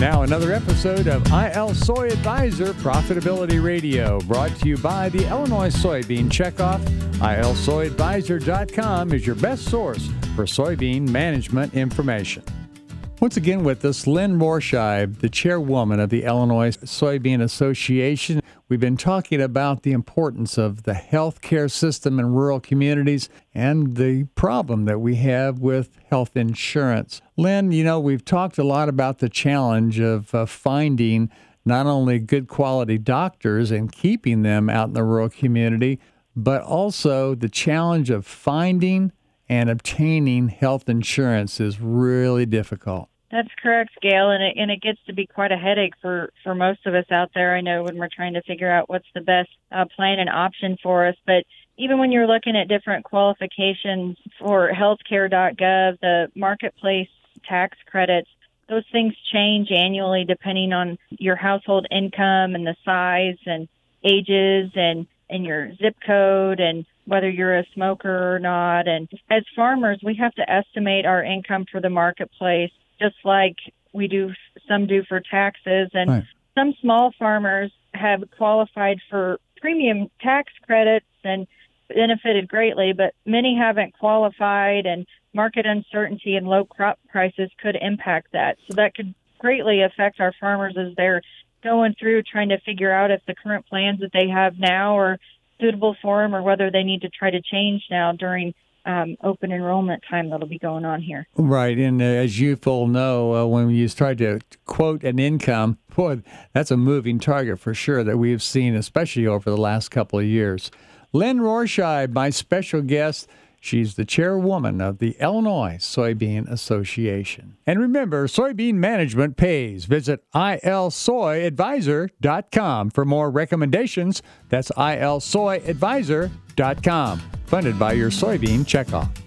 Now another episode of IL Soy Advisor Profitability Radio, brought to you by the Illinois Soybean Checkoff. ILSoyAdvisor.com is your best source for soybean management information. Once again with us, Lynn Rohrscheib, the chairwoman of the Illinois Soybean Association. We've been talking about the importance of the healthcare system in rural communities and the problem that we have with health insurance. Lynn, you know, we've talked a lot about the challenge of uh, finding not only good quality doctors and keeping them out in the rural community, but also the challenge of finding and obtaining health insurance is really difficult. That's correct, Gail, and it and it gets to be quite a headache for for most of us out there. I know when we're trying to figure out what's the best uh, plan and option for us, but even when you're looking at different qualifications for healthcare.gov, the marketplace tax credits, those things change annually depending on your household income and the size and ages and and your zip code and whether you're a smoker or not. And as farmers, we have to estimate our income for the marketplace just like we do some do for taxes and right. some small farmers have qualified for premium tax credits and benefited greatly but many haven't qualified and market uncertainty and low crop prices could impact that so that could greatly affect our farmers as they're going through trying to figure out if the current plans that they have now are suitable for them or whether they need to try to change now during um, open enrollment time that'll be going on here. Right, and uh, as you full know, uh, when you try to quote an income, boy, that's a moving target for sure that we've seen, especially over the last couple of years. Lynn Rohrscheib, my special guest. She's the chairwoman of the Illinois Soybean Association. And remember, soybean management pays. Visit ilsoyadvisor.com for more recommendations. That's ilsoyadvisor.com funded by your soybean checkoff.